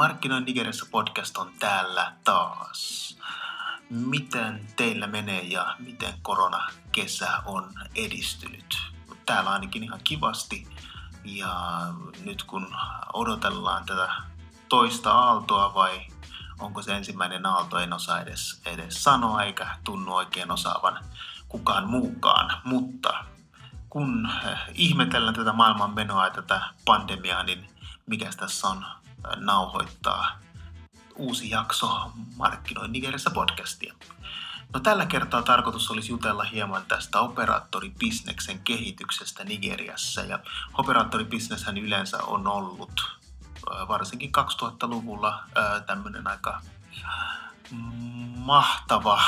Markkinoin Nigeriassa podcast on täällä taas. Miten teillä menee ja miten koronakesä on edistynyt? Täällä ainakin ihan kivasti. Ja nyt kun odotellaan tätä toista aaltoa vai onko se ensimmäinen aalto, en osaa edes, edes sanoa eikä tunnu oikein osaavan kukaan muukaan. Mutta kun eh, ihmetellään tätä maailman menoa ja tätä pandemiaa, niin mikä tässä on nauhoittaa uusi jakso Markkinoi Nigerissä podcastia. No tällä kertaa tarkoitus olisi jutella hieman tästä operaattoribisneksen kehityksestä Nigeriassa. Ja operaattoribisneshän yleensä on ollut varsinkin 2000-luvulla tämmöinen aika mahtava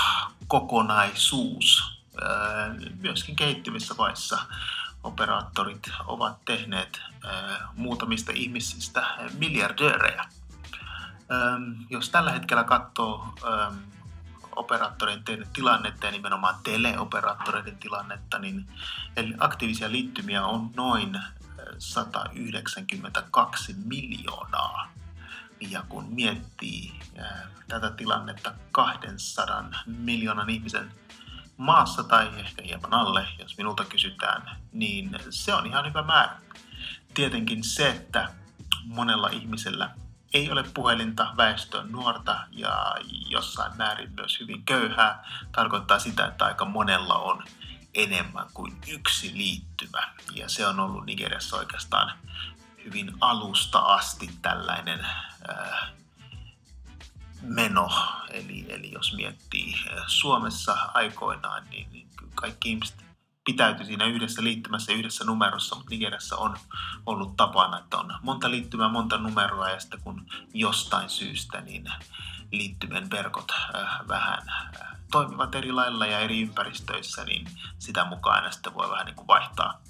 kokonaisuus. Myöskin kehittyvissä vaiheissa operaattorit ovat tehneet muutamista ihmisistä miljardöörejä. Jos tällä hetkellä katsoo operaattoreiden tilannetta ja nimenomaan teleoperaattoreiden tilannetta, niin aktiivisia liittymiä on noin 192 miljoonaa. Ja kun miettii tätä tilannetta 200 miljoonan ihmisen maassa tai ehkä hieman alle, jos minulta kysytään, niin se on ihan hyvä määrä. Tietenkin se, että monella ihmisellä ei ole puhelinta, väestö on nuorta ja jossain määrin myös hyvin köyhää, tarkoittaa sitä, että aika monella on enemmän kuin yksi liittymä. Ja se on ollut Nigeriassa oikeastaan hyvin alusta asti tällainen äh, meno. Eli, eli jos miettii äh, Suomessa aikoinaan, niin, niin kaikki ihmiset pitäytyi siinä yhdessä liittymässä yhdessä numerossa, mutta Nigeriassa on ollut tapana, että on monta liittymää, monta numeroa ja sitten kun jostain syystä niin liittymien verkot äh, vähän äh, toimivat eri lailla ja eri ympäristöissä, niin sitä mukaan aina sitten voi vähän niin kuin vaihtaa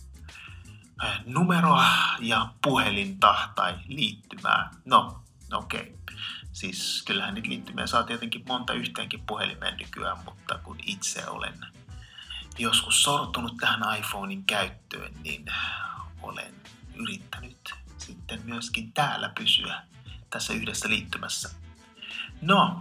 äh, numeroa ja puhelinta tai liittymää. No, okei. Okay. Siis kyllähän niitä liittymiä saa tietenkin monta yhteenkin puhelimeen nykyään, mutta kun itse olen joskus sortunut tähän iPhonein käyttöön, niin olen yrittänyt sitten myöskin täällä pysyä tässä yhdessä liittymässä. No,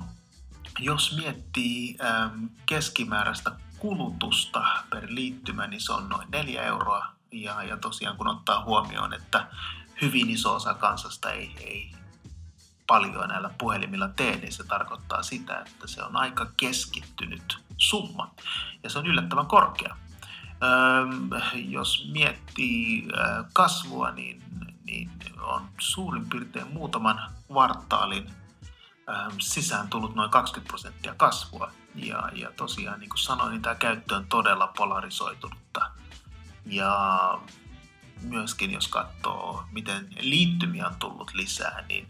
jos miettii ähm, keskimääräistä kulutusta per liittymä, niin se on noin 4 euroa. Ja, ja tosiaan kun ottaa huomioon, että hyvin iso osa kansasta ei, ei paljon näillä puhelimilla tee, niin se tarkoittaa sitä, että se on aika keskittynyt summa ja se on yllättävän korkea. Öö, jos miettii kasvua, niin, niin on suurin piirtein muutaman kvartaalin sisään tullut noin 20 prosenttia kasvua. Ja, ja tosiaan, niin kuin sanoin, niin tämä käyttö on todella polarisoitunutta. Ja myöskin jos katsoo, miten liittymiä on tullut lisää, niin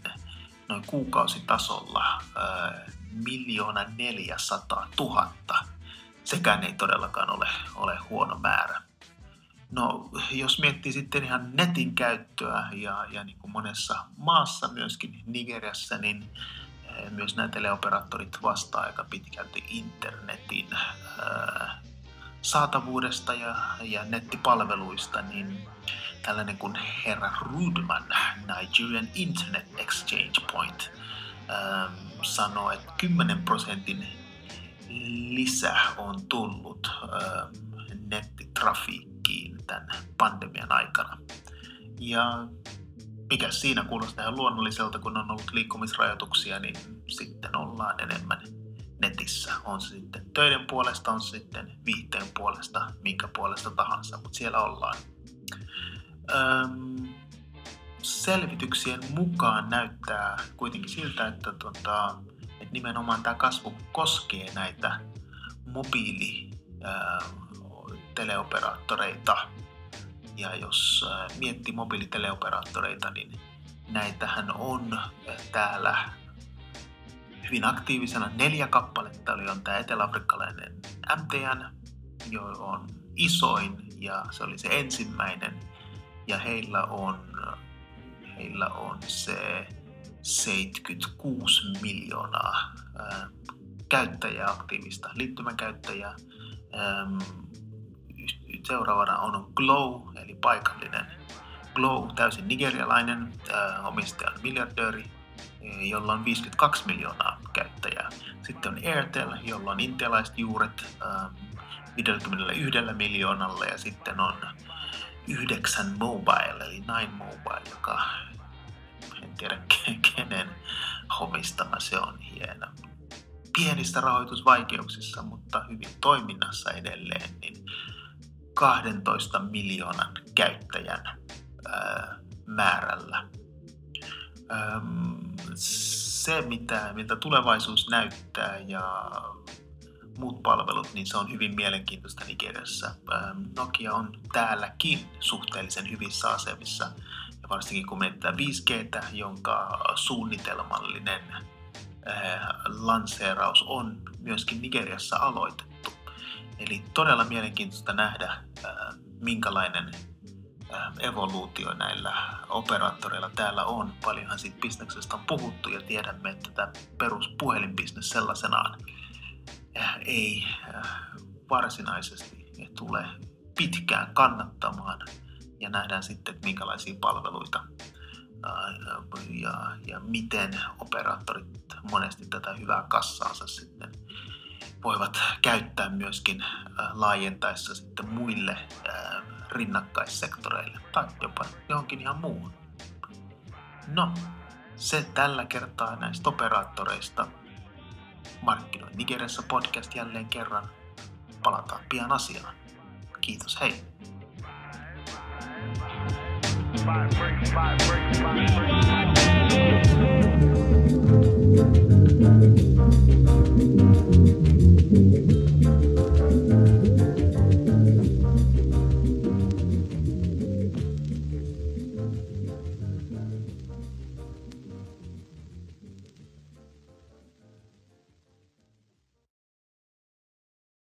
noin kuukausitasolla miljoona 400 000. Sekään ei todellakaan ole, ole huono määrä. No, jos miettii sitten ihan netin käyttöä ja, ja niin kuin monessa maassa, myöskin Nigeriassa, niin myös nämä teleoperaattorit vastaa aika pitkälti internetin ää, saatavuudesta ja, ja nettipalveluista, niin tällainen kuin herra Rudman, Nigerian Internet Exchange Point, ähm, sanoi, että 10 prosentin lisä on tullut ähm, nettitrafiikkiin tämän pandemian aikana. Ja mikä siinä kuulostaa ihan luonnolliselta, kun on ollut liikkumisrajoituksia, niin sitten ollaan enemmän netissä. On se sitten töiden puolesta, on se sitten viihteen puolesta, minkä puolesta tahansa, mutta siellä ollaan. Öm, selvityksien mukaan näyttää kuitenkin siltä, että, tota, että nimenomaan tämä kasvu koskee näitä mobiiliteleoperaattoreita. Ja jos miettii mobiiliteleoperaattoreita, niin näitähän on täällä hyvin aktiivisena neljä kappaletta. Oli on tämä eteläafrikkalainen MTN, jo on isoin ja se oli se ensimmäinen. Ja heillä on, heillä on se 76 miljoonaa ää, käyttäjää, aktiivista liittymäkäyttäjää. Ähm, seuraavana on Glow, eli paikallinen Glow, täysin nigerialainen, ää, omistaja miljardööri, jolla on 52 miljoonaa käyttäjää. Sitten on Airtel, jolla on intialaiset juuret 51 miljoonalla ja sitten on 9 Mobile, eli Nine Mobile, joka en tiedä kenen homistama se on hieno. Pienistä rahoitusvaikeuksissa, mutta hyvin toiminnassa edelleen, niin 12 miljoonan käyttäjän ää, määrällä. Se, mitä, miltä tulevaisuus näyttää ja muut palvelut, niin se on hyvin mielenkiintoista Nigeriassa. Nokia on täälläkin suhteellisen hyvissä asemissa, ja varsinkin kun mietitään 5G, jonka suunnitelmallinen lanseeraus on myöskin Nigeriassa aloitettu. Eli todella mielenkiintoista nähdä, minkälainen evoluutio näillä operaattoreilla täällä on. Paljonhan siitä bisneksestä on puhuttu ja tiedämme, että tämä peruspuhelinbisnes sellaisenaan ei varsinaisesti tule pitkään kannattamaan ja nähdään sitten, että minkälaisia palveluita ja, ja miten operaattorit monesti tätä hyvää kassaansa sitten voivat käyttää myöskin laajentaessa sitten muille rinnakkaissektoreille tai jopa johonkin ihan muuhun. No, se tällä kertaa näistä operaattoreista. Markkinoin Nigeriassa podcast jälleen kerran. Palataan pian asiaan. Kiitos, hei! Five, break, five, five.